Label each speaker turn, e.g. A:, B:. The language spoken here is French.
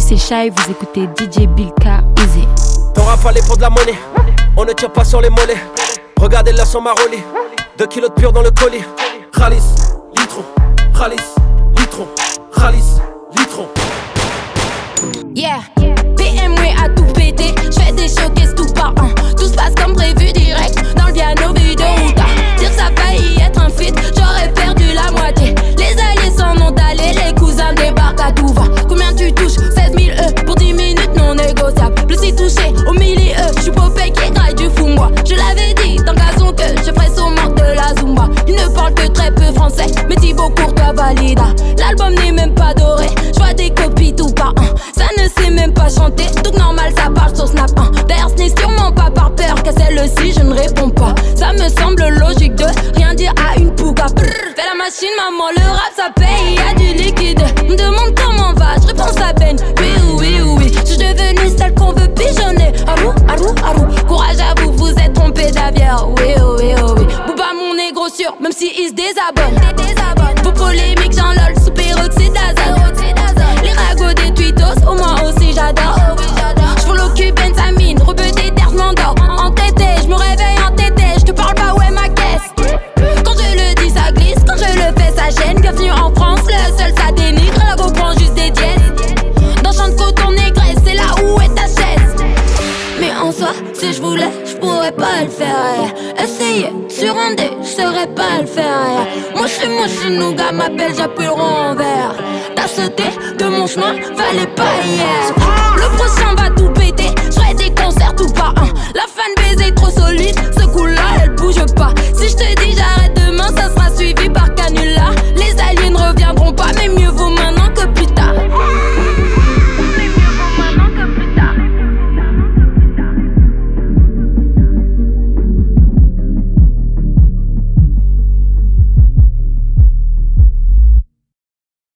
A: c'est Shai, vous écoutez DJ Bilka Easy.
B: T'en rafalé pour de la monnaie, on ne tire pas sur les mollets. Regardez là son maroli, 2 kilos de pur dans le colis. Khalis, litron, Khalis, litron, Khalis, litron.
C: Yeah, BMW a tout pété, j'fais des showcases tout par un. Tout se passe comme prévu L'album n'est même pas doré, j'vois des copies tout par un. Ça ne sait même pas chanter, donc normal ça parle sur Snap 1. D'ailleurs, ce n'est sûrement pas par peur qu'à celle-ci je ne réponds pas. Ça me semble logique de rien dire à une pouga. Fais la machine, maman, le rap ça paye, y a du liquide. Me demande comment va, je réponds à peine. Oui, oui, oui, je suis devenue celle qu'on veut pigeonner. Arou, arou, arou. Courage à vous, vous êtes trompé. Oui, oui, oui. Même si il se désabonne. Vos polémiques, j'en lol, sous si je voulais, je pourrais pas le faire. Essayer, sur un dé, je saurais pas le faire. Moi, je suis moi, je suis nougat, m'appelle, j'appuie le renvers. T'as sauté de mon chemin, fallait pas hier. Le prochain va tout péter,